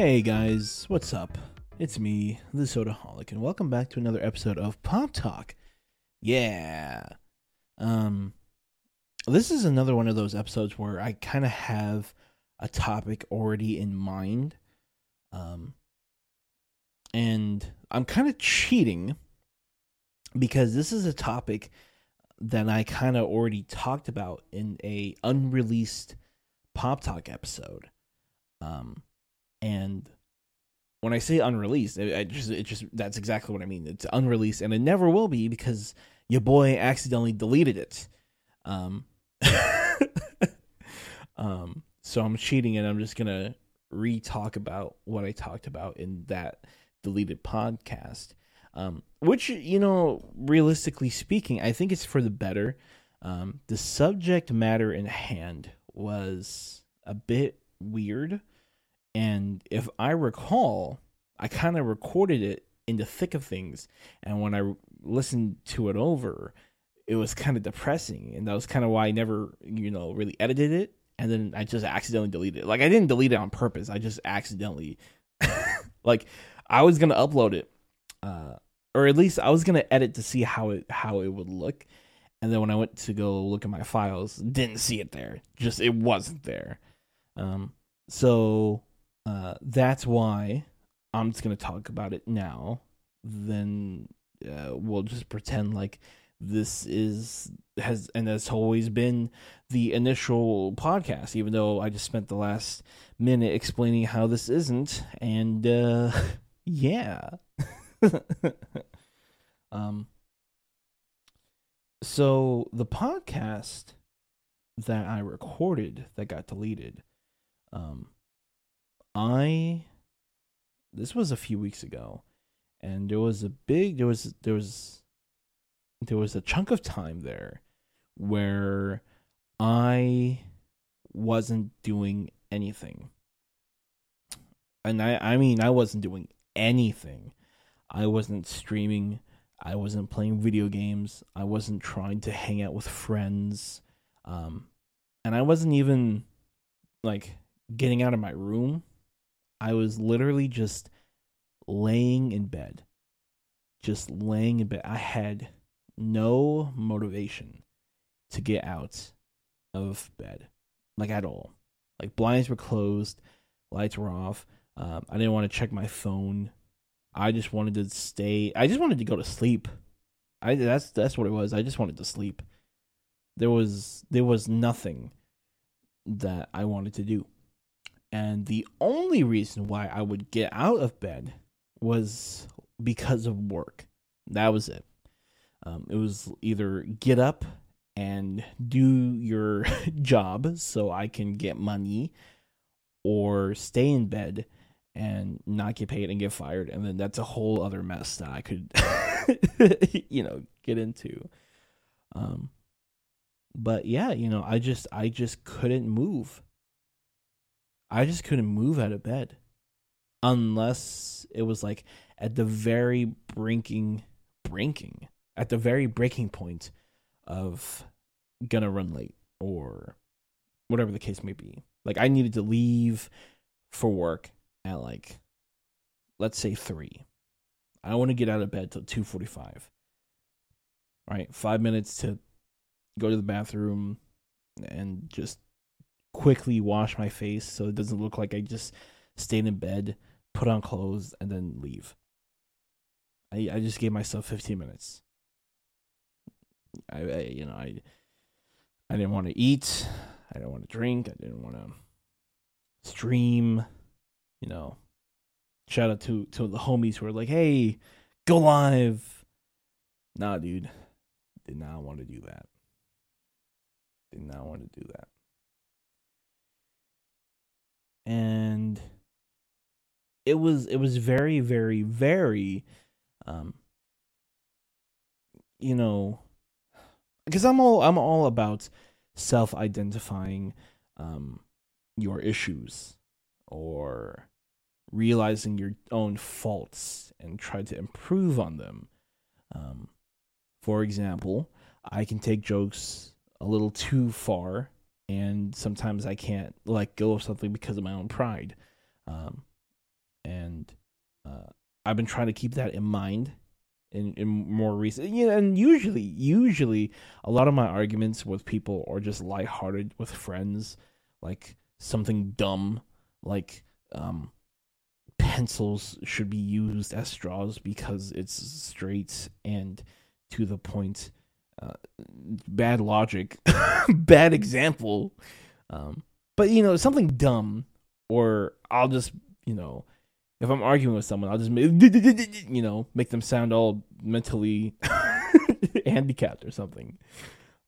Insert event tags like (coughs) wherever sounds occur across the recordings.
Hey guys, what's up? It's me, the Sodaholic, and welcome back to another episode of Pop Talk. Yeah. Um this is another one of those episodes where I kind of have a topic already in mind. Um and I'm kind of cheating because this is a topic that I kind of already talked about in a unreleased Pop Talk episode. Um and when I say unreleased, it, it just it just that's exactly what I mean. It's unreleased, and it never will be because your boy accidentally deleted it. Um, (laughs) um, so I'm cheating, and I'm just gonna re-talk about what I talked about in that deleted podcast. Um, which you know, realistically speaking, I think it's for the better. Um, the subject matter in hand was a bit weird and if I recall, I kind of recorded it in the thick of things. And when I listened to it over, it was kind of depressing. And that was kind of why I never, you know, really edited it. And then I just accidentally deleted it. Like I didn't delete it on purpose. I just accidentally, (laughs) like, I was gonna upload it, uh, or at least I was gonna edit to see how it how it would look. And then when I went to go look at my files, didn't see it there. Just it wasn't there. Um, so uh, that's why I'm just gonna talk about it now. Then uh, we'll just pretend like this is has and has always been the initial podcast, even though I just spent the last minute explaining how this isn't. And uh, (laughs) yeah. (laughs) um. So the podcast that I recorded that got deleted, um, I this was a few weeks ago and there was a big there was there was there was a chunk of time there where I wasn't doing anything. And I I mean I wasn't doing anything. I wasn't streaming, I wasn't playing video games, I wasn't trying to hang out with friends. Um and I wasn't even like getting out of my room I was literally just laying in bed. Just laying in bed. I had no motivation to get out of bed, like at all. Like blinds were closed, lights were off. Um, I didn't want to check my phone. I just wanted to stay. I just wanted to go to sleep. I that's that's what it was. I just wanted to sleep. There was there was nothing that I wanted to do. And the only reason why I would get out of bed was because of work. That was it. Um, it was either get up and do your (laughs) job so I can get money, or stay in bed and not get paid and get fired. And then that's a whole other mess that I could, (laughs) you know, get into. Um, but yeah, you know, I just I just couldn't move. I just couldn't move out of bed unless it was like at the very brinking, brinking, at the very breaking point of gonna run late or whatever the case may be. Like I needed to leave for work at like let's say 3. I want to get out of bed till 2:45. Right? 5 minutes to go to the bathroom and just quickly wash my face so it doesn't look like I just stayed in bed, put on clothes, and then leave. I I just gave myself 15 minutes. I, I you know I I didn't want to eat, I didn't want to drink, I didn't want to stream, you know. Shout out to to the homies who are like, "Hey, go live." Nah, dude. Did not want to do that. Did not want to do that and it was it was very very very um you know because i'm all i'm all about self-identifying um your issues or realizing your own faults and try to improve on them. Um for example i can take jokes a little too far and sometimes I can't let go of something because of my own pride. Um, and uh, I've been trying to keep that in mind in, in more recent and usually usually a lot of my arguments with people are just lighthearted with friends like something dumb like um pencils should be used as straws because it's straight and to the point bad logic (laughs) bad example um but you know something dumb or i'll just you know if I'm arguing with someone, I'll just you know make them sound all mentally (laughs) handicapped or something.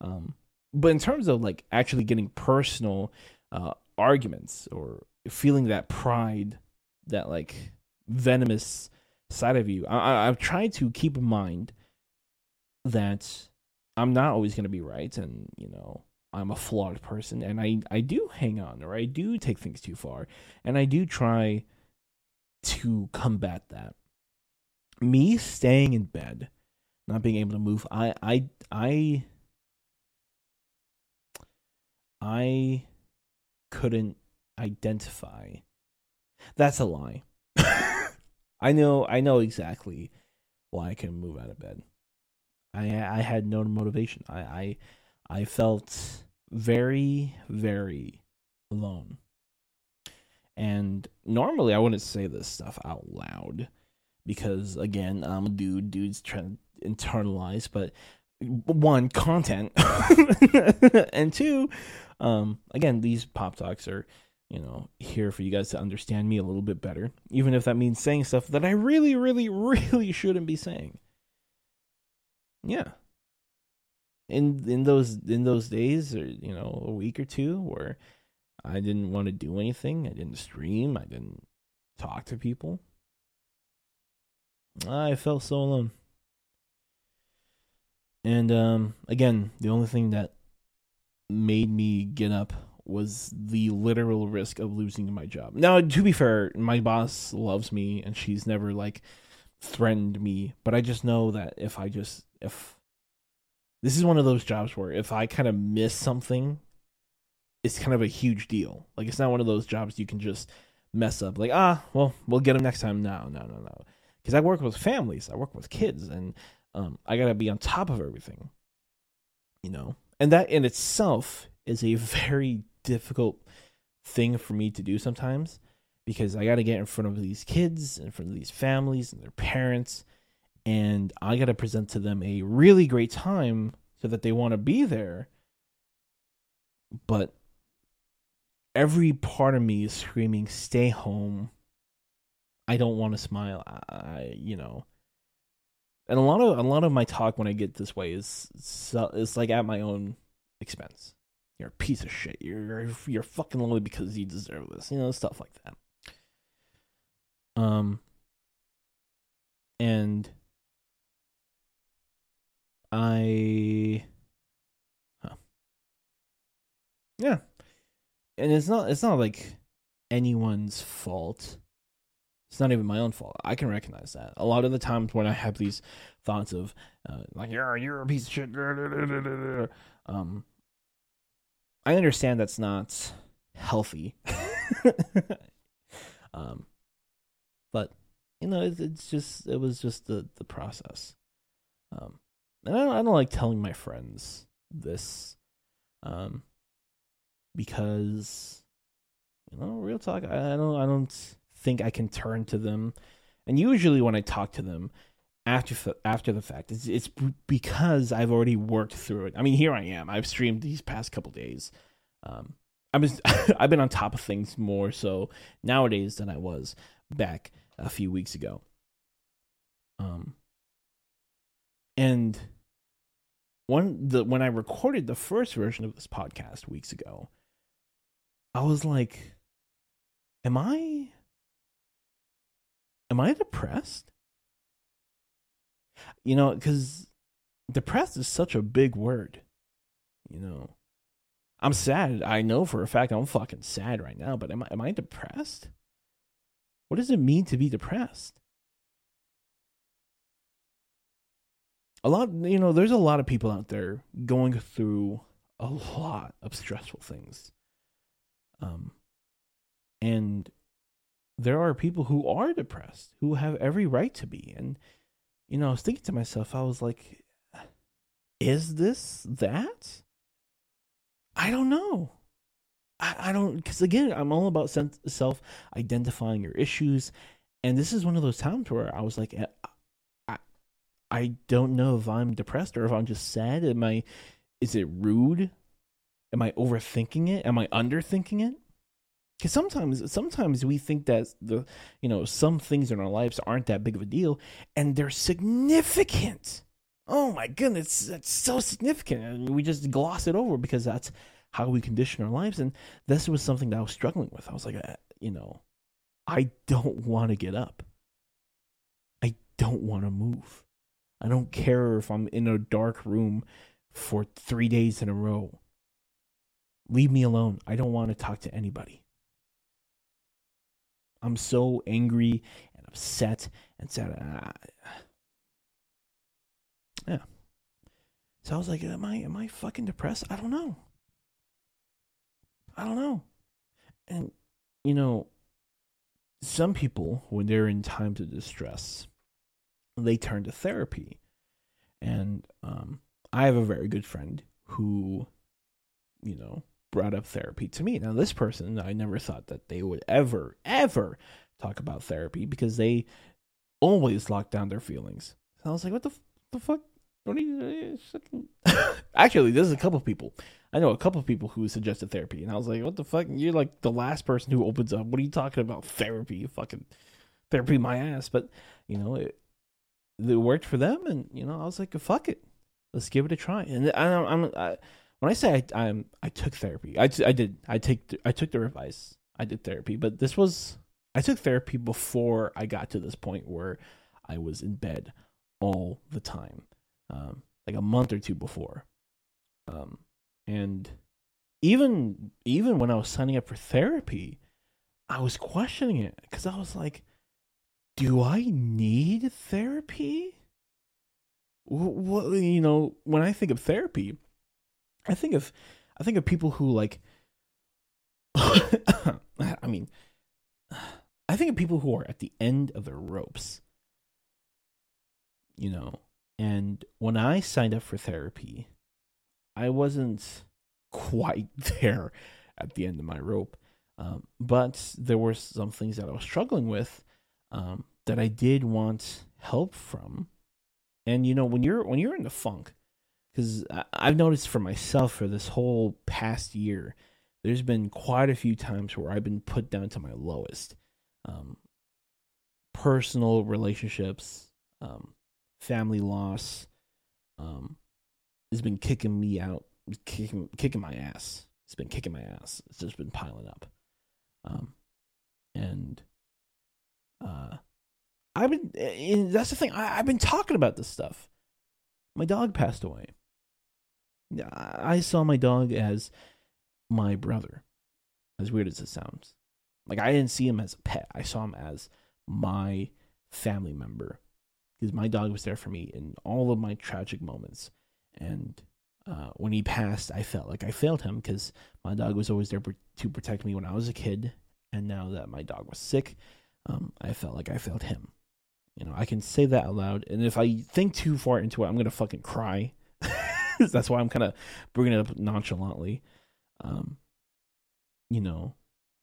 Um, but in terms of like actually getting personal uh, arguments or feeling that pride, that like venomous side of you, I, I've tried to keep in mind that I'm not always going to be right, and you know I'm a flawed person, and I I do hang on or I do take things too far, and I do try to combat that. Me staying in bed, not being able to move, I I I I couldn't identify. That's a lie. (laughs) I know I know exactly why I can move out of bed. I I had no motivation. I I I felt very very alone. And normally I wouldn't say this stuff out loud because again, I'm a dude, dudes trying to internalize, but one, content (laughs) and two, um, again, these pop talks are, you know, here for you guys to understand me a little bit better, even if that means saying stuff that I really, really, (laughs) really shouldn't be saying. Yeah. In in those in those days or you know, a week or two where I didn't want to do anything. I didn't stream. I didn't talk to people. I felt so alone. And um, again, the only thing that made me get up was the literal risk of losing my job. Now, to be fair, my boss loves me and she's never like threatened me, but I just know that if I just if this is one of those jobs where if I kind of miss something it's kind of a huge deal. Like it's not one of those jobs you can just mess up. Like ah, well, we'll get them next time. No, no, no, no. Because I work with families, I work with kids, and um, I gotta be on top of everything. You know, and that in itself is a very difficult thing for me to do sometimes because I got to get in front of these kids, in front of these families and their parents, and I got to present to them a really great time so that they want to be there. But every part of me is screaming, "Stay home." I don't want to smile. I, you know, and a lot of a lot of my talk when I get this way is is like at my own expense. You're a piece of shit. You're you're fucking lonely because you deserve this. You know, stuff like that. Um, and I, huh. yeah, and it's not it's not like anyone's fault. It's not even my own fault. I can recognize that. A lot of the times when I have these thoughts of uh, like you're you're a piece of shit, (laughs) um, I understand that's not healthy. (laughs) um, but you know, it, it's just it was just the the process. Um, and I don't, I don't like telling my friends this. Um, because you know, real talk, I, I don't I don't think I can turn to them. And usually when I talk to them after after the fact, it's it's because I've already worked through it. I mean, here I am. I've streamed these past couple days. Um, I was (laughs) I've been on top of things more so nowadays than I was back a few weeks ago. Um, and one the when I recorded the first version of this podcast weeks ago, I was like, am I am I depressed? You know, cuz depressed is such a big word. You know. I'm sad. I know for a fact I'm fucking sad right now, but am I am I depressed? What does it mean to be depressed? A lot, you know, there's a lot of people out there going through a lot of stressful things. Um, and there are people who are depressed who have every right to be. And, you know, I was thinking to myself, I was like, is this that? I don't know. I, I don't, because again, I'm all about self identifying your issues. And this is one of those times where I was like, eh, I don't know if I'm depressed or if I'm just sad. Am I, is it rude? Am I overthinking it? Am I underthinking it? Because sometimes, sometimes we think that the, you know, some things in our lives aren't that big of a deal, and they're significant. Oh my goodness, that's so significant, and we just gloss it over because that's how we condition our lives. And this was something that I was struggling with. I was like, uh, you know, I don't want to get up. I don't want to move. I don't care if I'm in a dark room for three days in a row. Leave me alone. I don't want to talk to anybody. I'm so angry and upset and sad. Uh, yeah. So I was like, am I am I fucking depressed? I don't know. I don't know. And you know, some people when they're in times of distress, they turn to therapy. And um, I have a very good friend who, you know, brought up therapy to me. Now, this person, I never thought that they would ever, ever talk about therapy because they always lock down their feelings. I was like, what the, the fuck? (laughs) Actually, there's a couple people. I know a couple people who suggested therapy, and I was like, what the fuck? You're like the last person who opens up. What are you talking about? Therapy? Fucking therapy my ass. But, you know, it, it worked for them, and, you know, I was like, fuck it. Let's give it a try. And I, I'm, I, when I say I I'm, I took therapy, I, I did I take I took the advice. I did therapy, but this was I took therapy before I got to this point where I was in bed all the time, um, like a month or two before, um, and even even when I was signing up for therapy, I was questioning it because I was like, do I need therapy? What you know, when I think of therapy, I think of I think of people who like (coughs) I mean I think of people who are at the end of their ropes. You know, and when I signed up for therapy, I wasn't quite (laughs) there at the end of my rope. Um, but there were some things that I was struggling with um, that I did want help from. And you know, when you're when you're in the funk, because I've noticed for myself for this whole past year, there's been quite a few times where I've been put down to my lowest. Um, personal relationships, um, family loss, um, has been kicking me out, kicking kicking my ass. It's been kicking my ass. It's just been piling up, um, and uh, I've been. And that's the thing. I, I've been talking about this stuff. My dog passed away. I saw my dog as my brother, as weird as it sounds. Like I didn't see him as a pet. I saw him as my family member because my dog was there for me in all of my tragic moments. And uh, when he passed, I felt like I failed him because my dog was always there to protect me when I was a kid. And now that my dog was sick, um, I felt like I failed him. You know, I can say that aloud. And if I think too far into it, I'm to fucking cry (laughs) that's why I'm kind of bringing it up nonchalantly. Um, you know,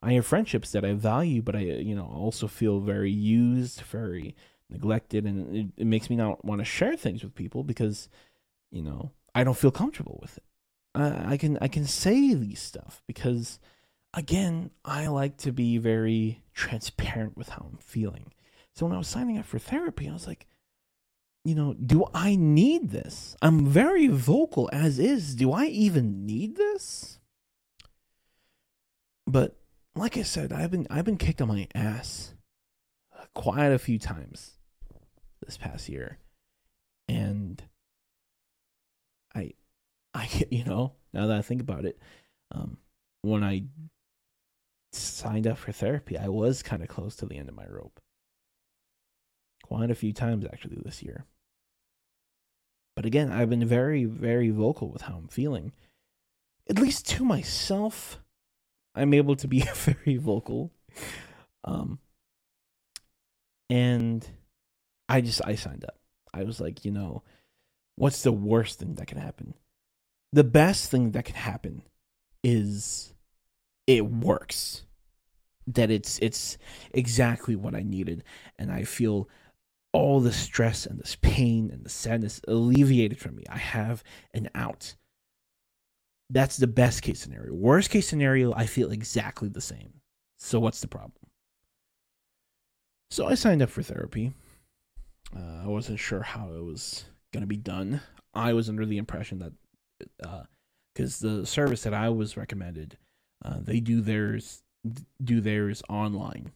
I have friendships that I value, but I, you know, also feel very used, very neglected, and it, it makes me not want to share things with people because, you know, I don't feel comfortable with it. I can I can say these stuff because, again, I like to be very transparent with how I'm feeling. So when I was signing up for therapy, I was like, you know, do I need this? I'm very vocal as is. Do I even need this? But like I said, I've been I've been kicked on my ass quite a few times this past year. And I I you know, now that I think about it, um when I signed up for therapy, I was kind of close to the end of my rope. Quite a few times actually this year. But again, I've been very, very vocal with how I'm feeling. At least to myself, I'm able to be (laughs) very vocal. Um, And I just I signed up. I was like, you know, what's the worst thing that can happen? The best thing that can happen is it works. That it's it's exactly what I needed and I feel all the stress and this pain and the sadness alleviated from me. I have an out. That's the best case scenario. Worst case scenario, I feel exactly the same. So what's the problem? So I signed up for therapy. Uh, I wasn't sure how it was going to be done. I was under the impression that because uh, the service that I was recommended, uh, they do theirs do theirs online,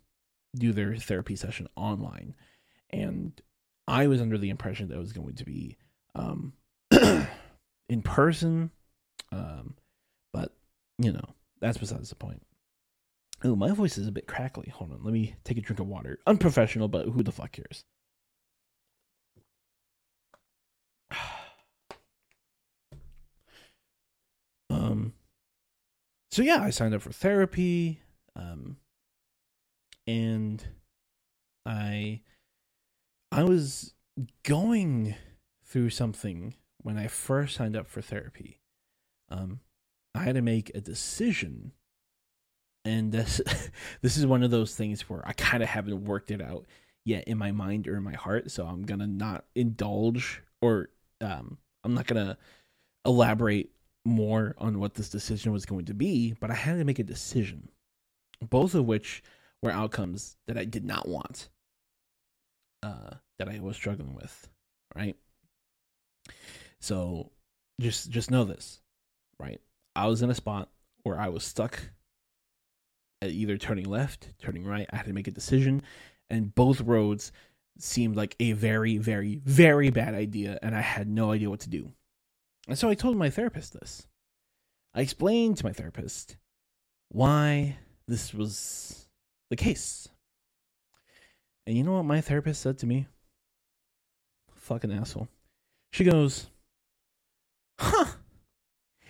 do their therapy session online, and I was under the impression that it was going to be um, (clears throat) in person. Um, but you know that's besides the point. Oh, my voice is a bit crackly. Hold on, let me take a drink of water. Unprofessional, but who the fuck cares? (sighs) um. So yeah, I signed up for therapy. Um. And I, I was going through something when I first signed up for therapy. Um, I had to make a decision and this (laughs) this is one of those things where I kind of haven't worked it out yet in my mind or in my heart, so I'm gonna not indulge or um, I'm not gonna elaborate more on what this decision was going to be. But I had to make a decision, both of which were outcomes that I did not want, uh, that I was struggling with, right? So just just know this, right? I was in a spot where I was stuck at either turning left, turning right. I had to make a decision, and both roads seemed like a very, very, very bad idea, and I had no idea what to do. And so I told my therapist this. I explained to my therapist why this was the case. And you know what my therapist said to me? Fucking asshole. She goes, Huh,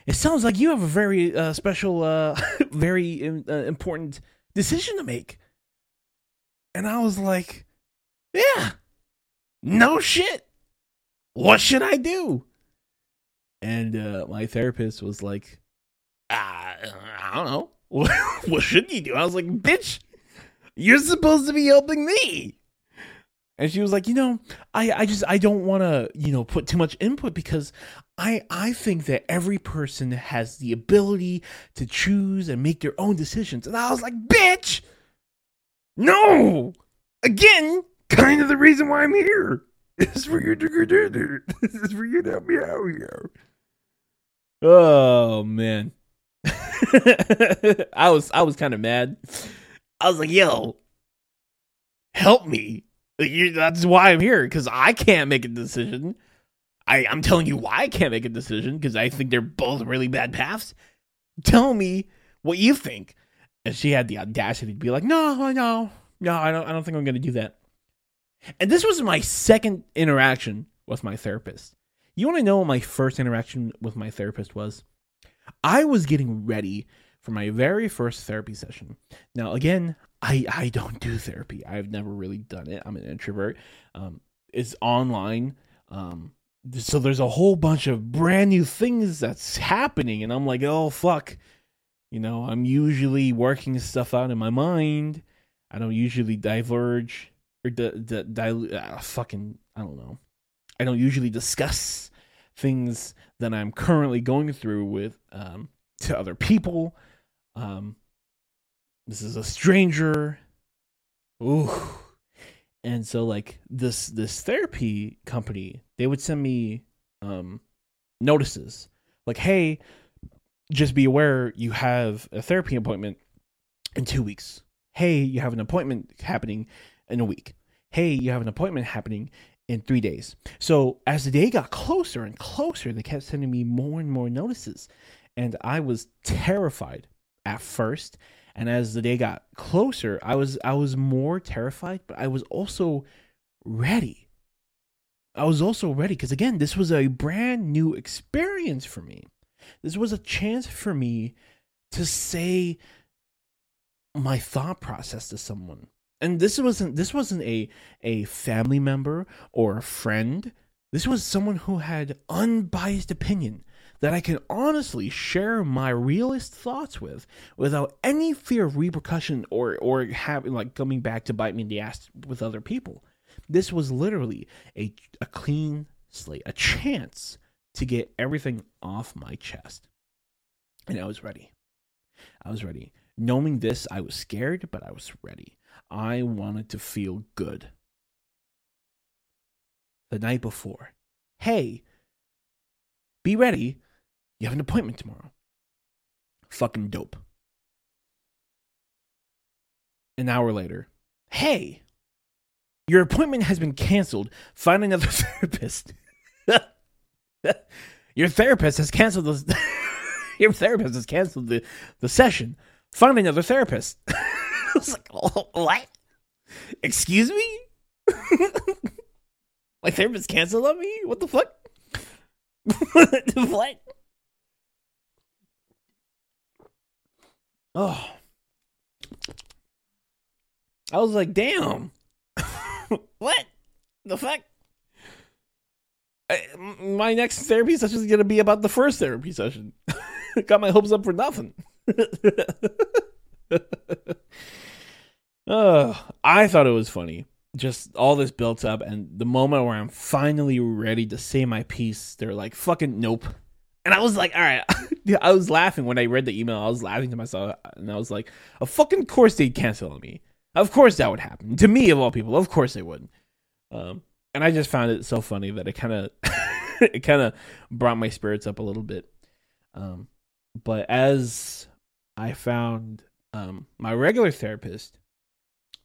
it sounds like you have a very uh, special, uh, (laughs) very uh, important decision to make. And I was like, yeah, no shit. What should I do? And uh, my therapist was like, I don't know. (laughs) what should you do? I was like, bitch, you're supposed to be helping me. And she was like, you know, I, I just I don't want to, you know, put too much input because I I think that every person has the ability to choose and make their own decisions. And I was like, bitch, no. Again, kind of the reason why I'm here. (laughs) Is for you to. This is for you to help me out here. Oh man. (laughs) I was I was kind of mad. I was like, yo, help me you, that's why I'm here because I can't make a decision. I, I'm telling you why I can't make a decision because I think they're both really bad paths. Tell me what you think. And she had the audacity to be like, "No, no, no, I don't. I don't think I'm going to do that." And this was my second interaction with my therapist. You want to know what my first interaction with my therapist was? I was getting ready for my very first therapy session. Now, again, I I don't do therapy. I've never really done it. I'm an introvert. Um, it's online. Um, so there's a whole bunch of brand new things that's happening, and I'm like, oh fuck. You know, I'm usually working stuff out in my mind. I don't usually diverge or di- di- dilute. Uh, fucking, I don't know. I don't usually discuss things that I'm currently going through with um, to other people. Um, this is a stranger. Ooh. And so like this this therapy company, they would send me um notices. Like, hey, just be aware you have a therapy appointment in two weeks. Hey, you have an appointment happening in a week. Hey, you have an appointment happening in three days. So as the day got closer and closer, they kept sending me more and more notices. And I was terrified at first and as the day got closer i was i was more terrified but i was also ready. I was also ready because again this was a brand new experience for me. This was a chance for me to say my thought process to someone. And this wasn't this wasn't a a family member or a friend. This was someone who had unbiased opinion that I can honestly share my realist thoughts with without any fear of repercussion or or having like coming back to bite me in the ass with other people. This was literally a a clean slate, a chance to get everything off my chest. And I was ready. I was ready. Knowing this, I was scared, but I was ready. I wanted to feel good. The night before, hey, be ready. You have an appointment tomorrow. Fucking dope. An hour later, hey, your appointment has been canceled. Find another (laughs) therapist. your therapist has canceled the (laughs) your therapist has canceled the, the session. Find another therapist. (laughs) I was like, oh, what? Excuse me? My therapist canceled on me? What the fuck? what? Oh. I was like, damn. (laughs) what? The fuck? I, my next therapy session is going to be about the first therapy session. (laughs) Got my hopes up for nothing. (laughs) oh, I thought it was funny. Just all this built up, and the moment where I'm finally ready to say my piece, they're like, fucking nope. And I was like, all right. (laughs) I was laughing when I read the email. I was laughing to myself, and I was like, a fucking course they'd cancel on me. Of course that would happen. To me, of all people, of course they would. Um, and I just found it so funny that it kind of (laughs) it kind of brought my spirits up a little bit. Um, but as I found um, my regular therapist,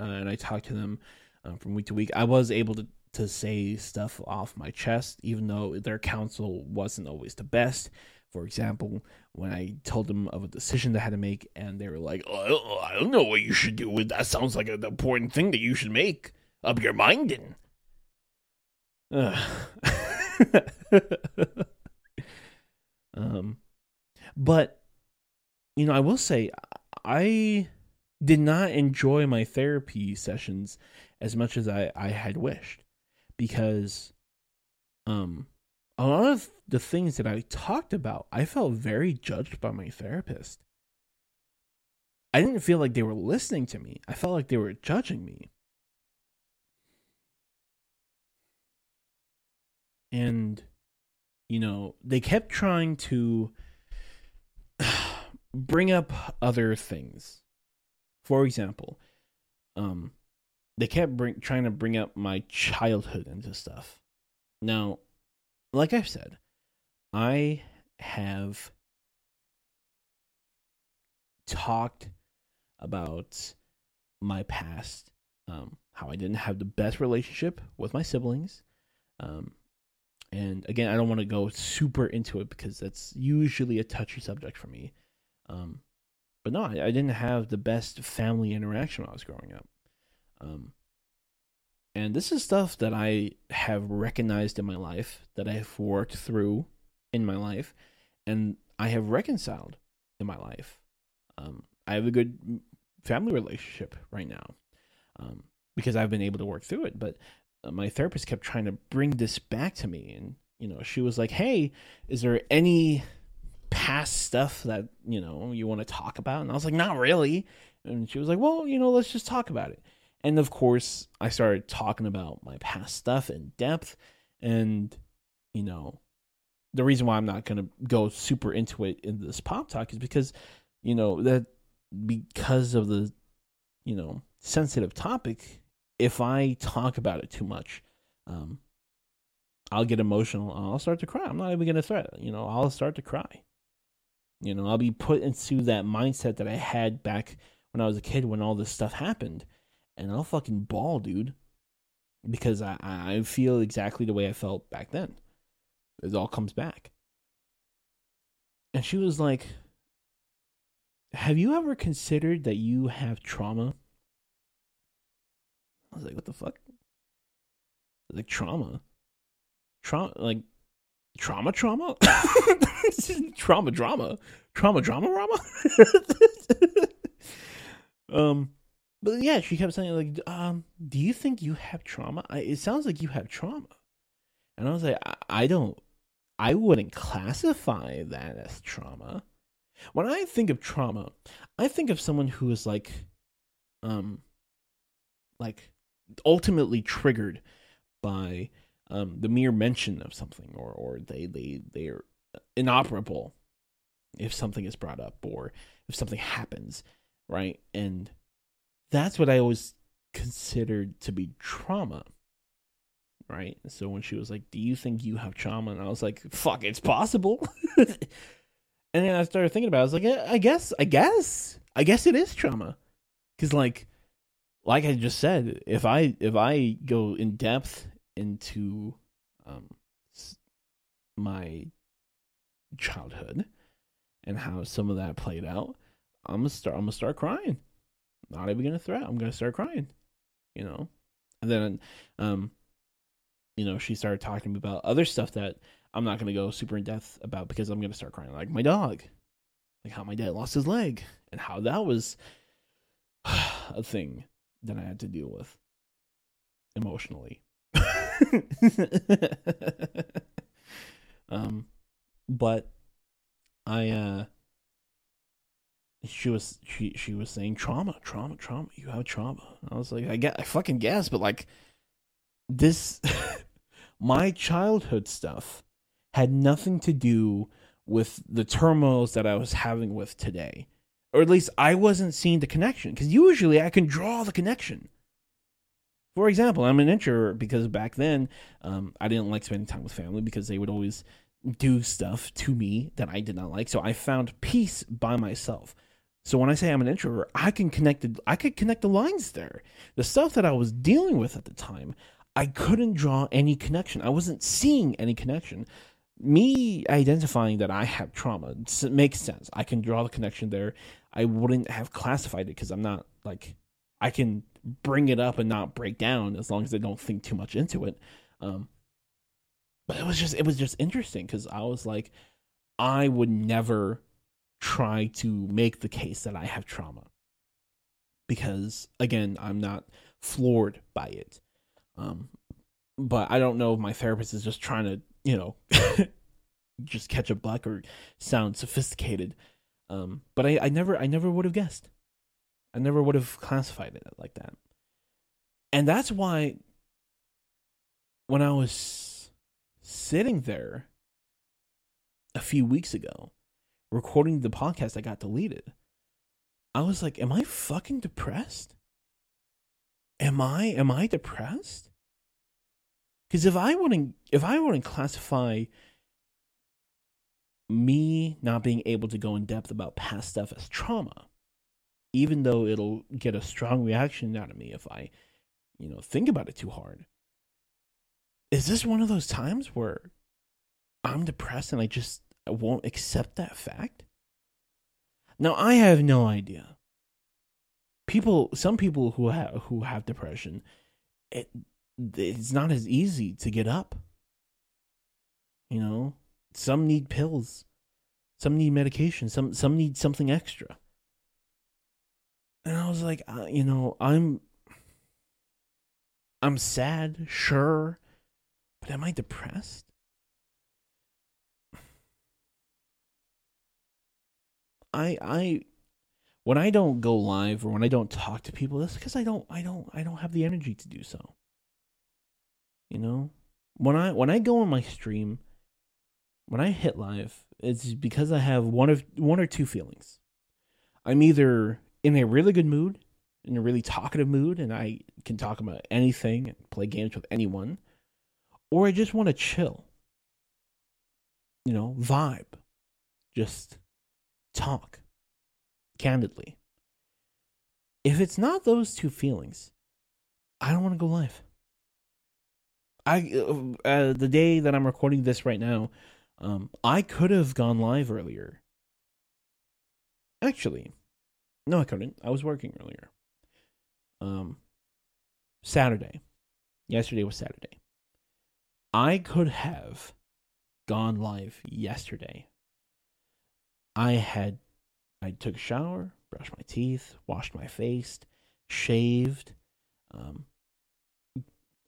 uh, and I talked to them uh, from week to week, I was able to to say stuff off my chest, even though their counsel wasn't always the best. For example, when I told them of a decision they had to make, and they were like, oh, "I don't know what you should do. That sounds like an important thing that you should make up your mind in." (sighs) um, but you know, I will say I did not enjoy my therapy sessions as much as I, I had wished because um a lot of the things that I talked about, I felt very judged by my therapist. I didn't feel like they were listening to me. I felt like they were judging me. And you know, they kept trying to (sighs) bring up other things. For example, um, they kept bring, trying to bring up my childhood into stuff. Now, like I've said, I have talked about my past, um, how I didn't have the best relationship with my siblings. Um, and again, I don't want to go super into it because that's usually a touchy subject for me. Um, but no, I, I, didn't have the best family interaction when I was growing up. Um, and this is stuff that I have recognized in my life, that I've worked through in my life, and I have reconciled in my life. Um, I have a good family relationship right now um, because I've been able to work through it. But uh, my therapist kept trying to bring this back to me, and you know, she was like, "Hey, is there any past stuff that you know you want to talk about and i was like not really and she was like well you know let's just talk about it and of course i started talking about my past stuff in depth and you know the reason why i'm not going to go super into it in this pop talk is because you know that because of the you know sensitive topic if i talk about it too much um I'll get emotional. I'll start to cry. I'm not even gonna threat. You know, I'll start to cry. You know, I'll be put into that mindset that I had back when I was a kid when all this stuff happened. And I'll fucking bawl, dude. Because I, I feel exactly the way I felt back then. It all comes back. And she was like, Have you ever considered that you have trauma? I was like, What the fuck? like, trauma? Trauma? Like, trauma trauma (laughs) trauma drama trauma drama drama (laughs) um but yeah, she kept saying like, um, do you think you have trauma? I, it sounds like you have trauma. And I was like, I, I don't, I wouldn't classify that as trauma. When I think of trauma, I think of someone who is like, um, like ultimately triggered by um, the mere mention of something, or or they they they are inoperable if something is brought up or if something happens, right? And that's what I always considered to be trauma. Right. So when she was like, Do you think you have trauma? And I was like, Fuck, it's possible. (laughs) and then I started thinking about it. I was like, I guess, I guess, I guess it is trauma. Cause like, like I just said, if I if I go in depth into um my childhood and how some of that played out, I'm gonna start I'm gonna start crying not even gonna threat. I'm gonna start crying, you know. And then, um, you know, she started talking about other stuff that I'm not gonna go super in depth about because I'm gonna start crying, like my dog, like how my dad lost his leg and how that was a thing that I had to deal with emotionally. (laughs) um, but I uh she was she she was saying trauma, trauma, trauma. You have trauma. I was like, I get, I fucking guess, but like this, (laughs) my childhood stuff had nothing to do with the turmoils that I was having with today, or at least I wasn't seeing the connection. Because usually I can draw the connection. For example, I'm an introvert because back then um, I didn't like spending time with family because they would always do stuff to me that I did not like. So I found peace by myself. So when I say I'm an introvert, I can connect the, I could connect the lines there. The stuff that I was dealing with at the time, I couldn't draw any connection. I wasn't seeing any connection. Me identifying that I have trauma makes sense. I can draw the connection there. I wouldn't have classified it because I'm not like I can bring it up and not break down as long as I don't think too much into it. Um, but it was just it was just interesting because I was like, I would never try to make the case that I have trauma. Because again, I'm not floored by it. Um, but I don't know if my therapist is just trying to, you know, (laughs) just catch a buck or sound sophisticated. Um, but I, I never I never would have guessed. I never would have classified it like that. And that's why when I was sitting there a few weeks ago recording the podcast that got deleted. I was like, am I fucking depressed? Am I am I depressed? Cuz if I wouldn't if I wouldn't classify me not being able to go in depth about past stuff as trauma, even though it'll get a strong reaction out of me if I, you know, think about it too hard. Is this one of those times where I'm depressed and I just won't accept that fact? Now I have no idea. People, some people who have who have depression, it it's not as easy to get up. You know, some need pills, some need medication, some some need something extra. And I was like, uh, you know, I'm I'm sad, sure, but am I depressed? I I when I don't go live or when I don't talk to people, that's because I don't I don't I don't have the energy to do so. You know? When I when I go on my stream, when I hit live, it's because I have one of one or two feelings. I'm either in a really good mood, in a really talkative mood, and I can talk about anything and play games with anyone, or I just want to chill. You know, vibe. Just talk candidly. If it's not those two feelings, I don't want to go live. I uh, uh, the day that I'm recording this right now, um, I could have gone live earlier. Actually, no, I couldn't. I was working earlier. Um, Saturday. Yesterday was Saturday. I could have gone live yesterday I had I took a shower, brushed my teeth, washed my face, shaved. Um,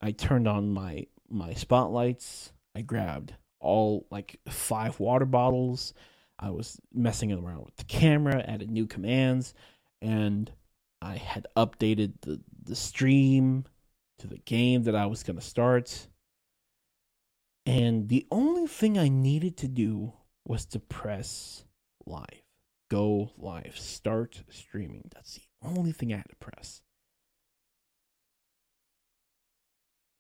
I turned on my my spotlights. I grabbed all like five water bottles. I was messing around with the camera, added new commands, and I had updated the, the stream to the game that I was going to start. And the only thing I needed to do was to press live, go live, start streaming. That's the only thing I had to press.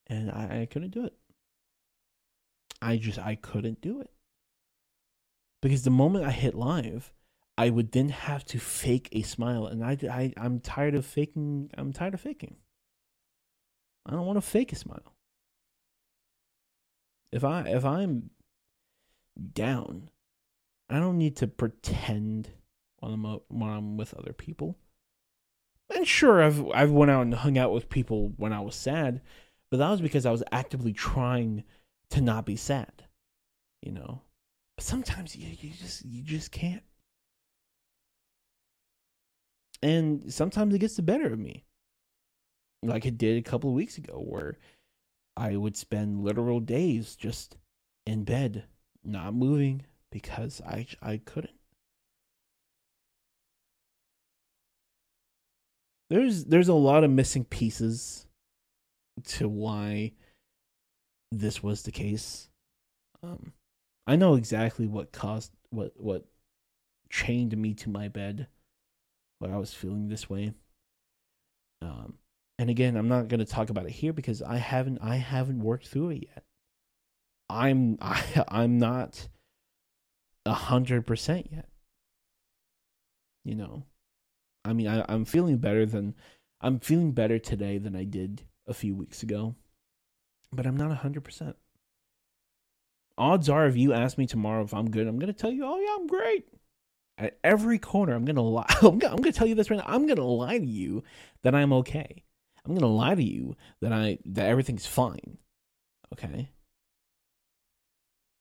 And I, I couldn't do it. I just, I couldn't do it. Because the moment I hit live, I would then have to fake a smile, and I, I I'm tired of faking. I'm tired of faking. I don't want to fake a smile. If I if I'm down, I don't need to pretend when I'm when I'm with other people. And sure, I've I've went out and hung out with people when I was sad, but that was because I was actively trying to not be sad. You know, but sometimes you you just you just can't and sometimes it gets the better of me like it did a couple of weeks ago where i would spend literal days just in bed not moving because i i couldn't there's there's a lot of missing pieces to why this was the case um i know exactly what caused what what chained me to my bed why I was feeling this way. Um, and again, I'm not going to talk about it here because I haven't I haven't worked through it yet. I'm (laughs) I, I'm not a hundred percent yet. You know, I mean, I, I'm feeling better than I'm feeling better today than I did a few weeks ago, but I'm not a hundred percent. Odds are, if you ask me tomorrow if I'm good, I'm gonna tell you, oh yeah, I'm great at every corner, I'm gonna lie. (laughs) I'm I'm gonna tell you this right now. I'm gonna lie to you that I'm okay. I'm gonna lie to you that I that everything's fine. Okay.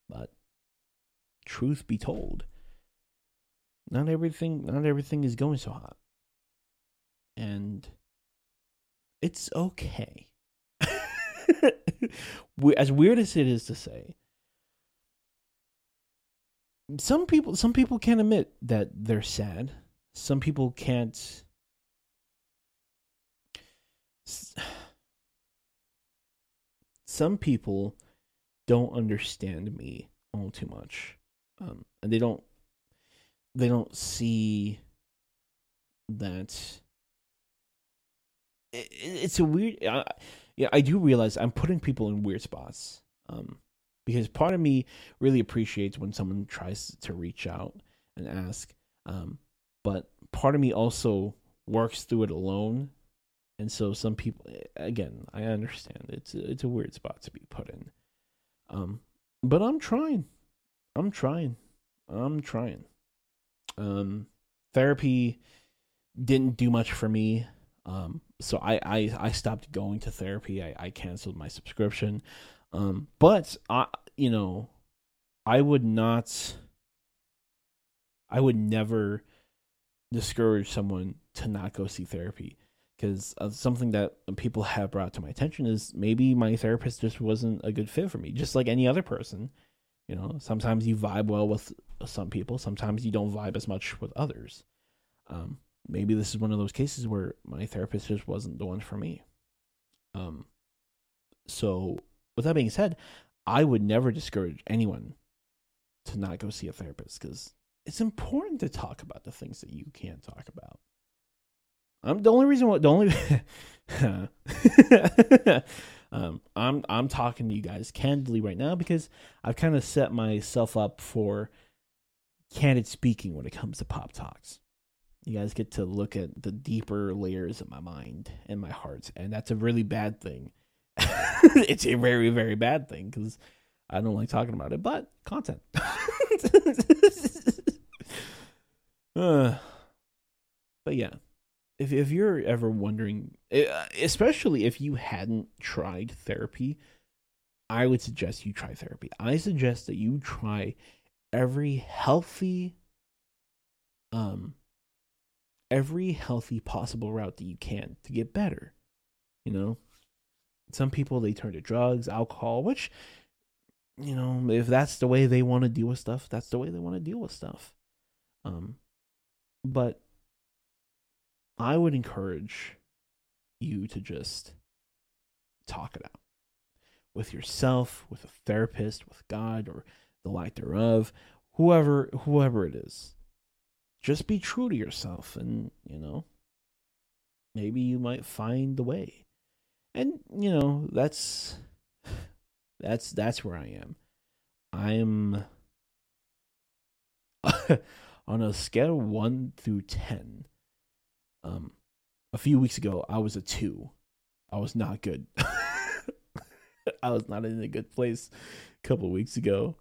But truth be told, not everything not everything is going so hot. And it's okay. (laughs) as weird as it is to say, some people some people can't admit that they're sad. Some people can't (sighs) some people don't understand me all too much. Um, and they don't they don't see that it, it's a weird I, yeah i do realize i'm putting people in weird spots um because part of me really appreciates when someone tries to reach out and ask um, but part of me also works through it alone. And so some people again i understand it's it's a weird spot to be put in. Um, but i'm trying i'm trying i'm trying um, therapy didn't do much for me um, so I, I i stopped going to therapy i, I canceled my subscription um, but I, you know, I would not. I would never discourage someone to not go see therapy because something that people have brought to my attention is maybe my therapist just wasn't a good fit for me, just like any other person. You know, sometimes you vibe well with some people, sometimes you don't vibe as much with others. Um, maybe this is one of those cases where my therapist just wasn't the one for me. Um, so with that being said, I would never discourage anyone to not go see a therapist because it's important to talk about the things that you can't talk about. I'm the only reason why the only (laughs) (laughs) um, I'm I'm talking to you guys candidly right now because I've kind of set myself up for candid speaking when it comes to pop talks. You guys get to look at the deeper layers of my mind and my heart, and that's a really bad thing (laughs) it's a very, very bad thing because I don't like talking about it, but content. (laughs) uh, but yeah, if if you're ever wondering, eh, especially if you hadn't tried therapy, I would suggest you try therapy. I suggest that you try every healthy, um, every healthy possible route that you can to get better. You know, some people they turn to drugs, alcohol, which you know, if that's the way they want to deal with stuff, that's the way they want to deal with stuff. Um but I would encourage you to just talk it out with yourself, with a therapist, with God or the lack thereof, whoever whoever it is. Just be true to yourself and, you know, maybe you might find the way. And, you know, that's that's that's where I am. I'm (laughs) on a scale of 1 through 10. Um a few weeks ago I was a 2. I was not good. (laughs) I was not in a good place a couple weeks ago.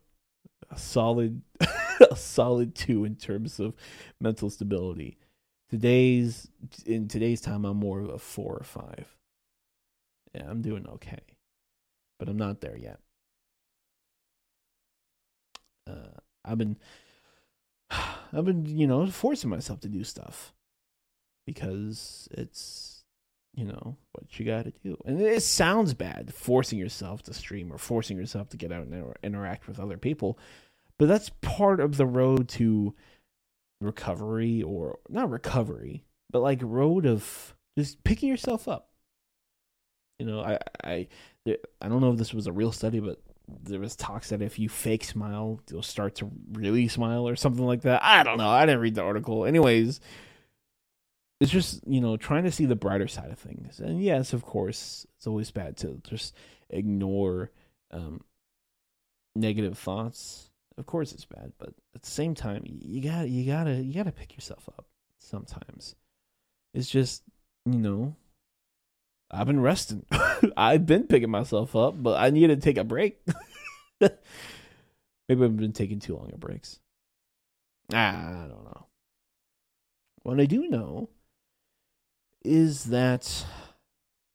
A solid (laughs) a solid 2 in terms of mental stability. Today's in today's time I'm more of a 4 or 5. Yeah, I'm doing okay. But I'm not there yet. Uh I've been (sighs) I've been, you know, forcing myself to do stuff because it's you know what you got to do. And it sounds bad forcing yourself to stream or forcing yourself to get out and interact with other people but that's part of the road to recovery or not recovery but like road of just picking yourself up. You know i i i don't know if this was a real study but there was talks that if you fake smile you'll start to really smile or something like that. I don't know. I didn't read the article. Anyways it's just you know trying to see the brighter side of things. And yes of course it's always bad to just ignore um, negative thoughts. Of course it's bad but at the same time you got you gotta you gotta pick yourself up sometimes. It's just you know i've been resting. (laughs) I've been picking myself up but i need to take a break. (laughs) Maybe i've been taking too long of breaks. Ah, i don't know. What i do know is that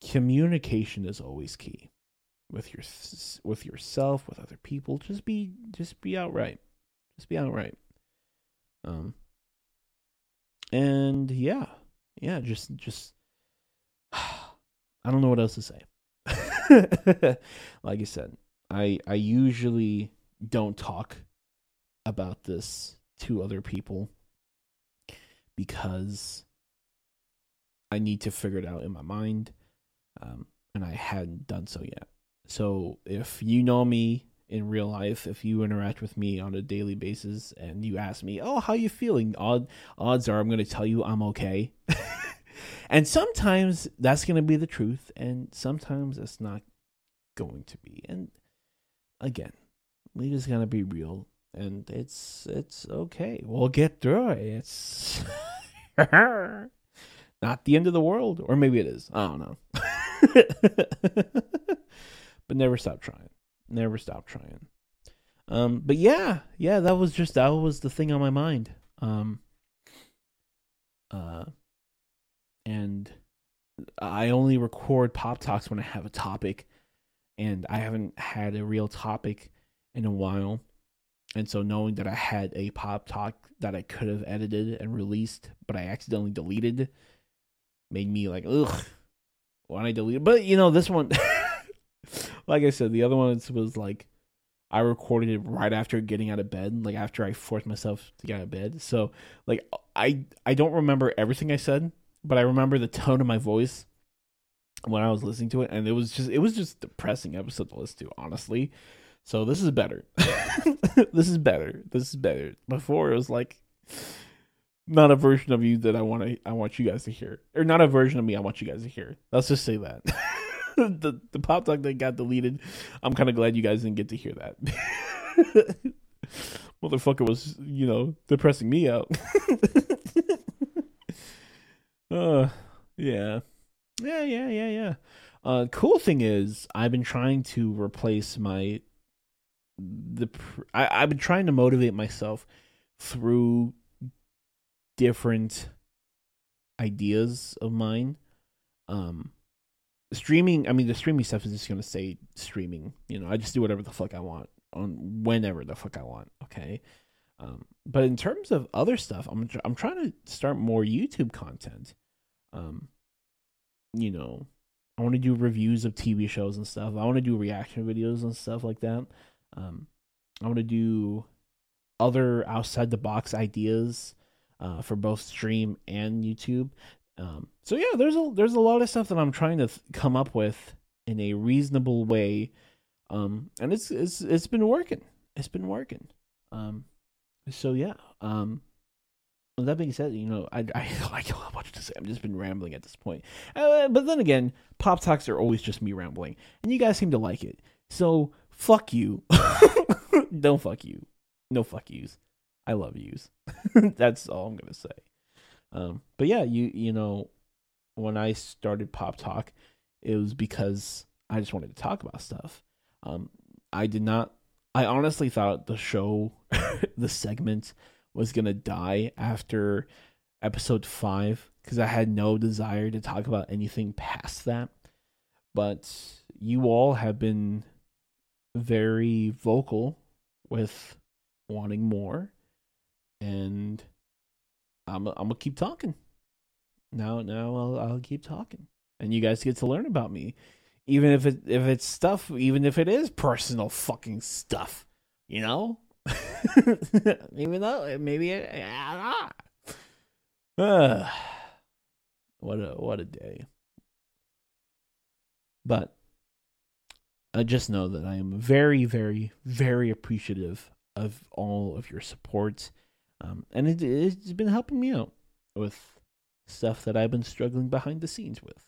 communication is always key with your with yourself with other people. Just be just be outright. Just be outright. Um and yeah yeah just just (sighs) i don't know what else to say. (laughs) Like i said i i usually don't talk about this to other people because I need to figure it out in my mind. Um, and I hadn't done so yet. So if you know me in real life, if you interact with me on a daily basis and you ask me, "Oh, how you feeling?" Odd odds are I'm going to tell you I'm okay. (laughs) and sometimes that's going to be the truth and sometimes it's not going to be. And again, we just got to be real and it's it's okay. We'll get through it. It's (laughs) (laughs) not the end of the world, or maybe it is. I don't know. (laughs) but never stop trying. Never stop trying. Um, but yeah, yeah, that was just that was the thing on my mind. Um, uh, and I only record pop talks when I have a topic, and I haven't had a real topic in a while. And so knowing that I had a pop talk that I could have edited and released, but I accidentally deleted made me like, ugh, why I delete it? But you know, this one, (laughs) like I said, the other one was like, I recorded it right after getting out of bed, like after I forced myself to get out of bed. So like I I don't remember everything I said, but I remember the tone of my voice when I was listening to it, and it was just it was just depressing episode to listen to, honestly. So this is better. (laughs) this is better. This is better. Before it was like not a version of you that I want to I want you guys to hear, or not a version of me I want you guys to hear. Let's just say that (laughs) the the pop talk that got deleted. I'm kind of glad you guys didn't get to hear that. (laughs) Motherfucker was you know depressing me out. (laughs) uh, yeah, yeah, yeah, yeah, yeah. Uh, cool thing is I've been trying to replace my the I, I've been trying to motivate myself through different ideas of mine. Um, streaming, I mean, the streaming stuff is just gonna say streaming. You know, I just do whatever the fuck I want on whenever the fuck I want. Okay. Um, but in terms of other stuff, I'm I'm trying to start more YouTube content. Um, you know, I want to do reviews of TV shows and stuff. I want to do reaction videos and stuff like that. Um, I want to do other outside the box ideas uh, for both stream and YouTube. Um, so yeah, there's a there's a lot of stuff that I'm trying to th- come up with in a reasonable way, um, and it's it's it's been working. It's been working. Um, so yeah. Um, that being said, you know, I I (laughs) I don't have much to say. I've just been rambling at this point. Uh, but then again, pop talks are always just me rambling, and you guys seem to like it. So fuck you. (laughs) don't fuck you. No fuck yous. I love yous. (laughs) That's all I'm gonna say. Um, but yeah, you you know, when I started Pop Talk, it was because I just wanted to talk about stuff. Um, I did not. I honestly thought the show, (laughs) the segment, was gonna die after episode five because I had no desire to talk about anything past that. But you all have been very vocal with wanting more, and I'm I'm gonna keep talking. Now now I'll I'll keep talking, and you guys get to learn about me, even if it if it's stuff, even if it is personal fucking stuff, you know. (laughs) even though maybe it, I uh, (sighs) what a what a day. But I just know that I am very, very, very appreciative of all of your support. Um, and it, it's been helping me out with stuff that I've been struggling behind the scenes with.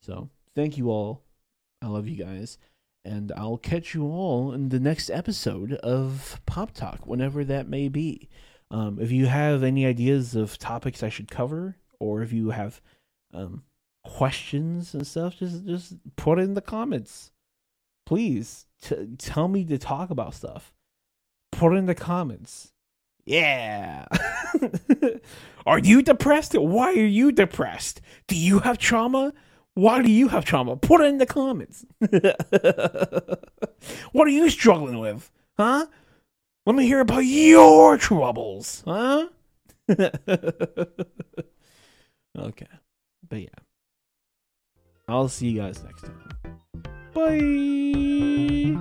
So thank you all. I love you guys. And I'll catch you all in the next episode of Pop Talk, whenever that may be. Um, if you have any ideas of topics I should cover, or if you have um, questions and stuff, just just put it in the comments. Please t- tell me to talk about stuff. Put it in the comments. Yeah. (laughs) are you depressed? Why are you depressed? Do you have trauma? Why do you have trauma? Put it in the comments. (laughs) what are you struggling with? Huh? Let me hear about your troubles. Huh? (laughs) okay. But yeah. I'll see you guys next time. Bye.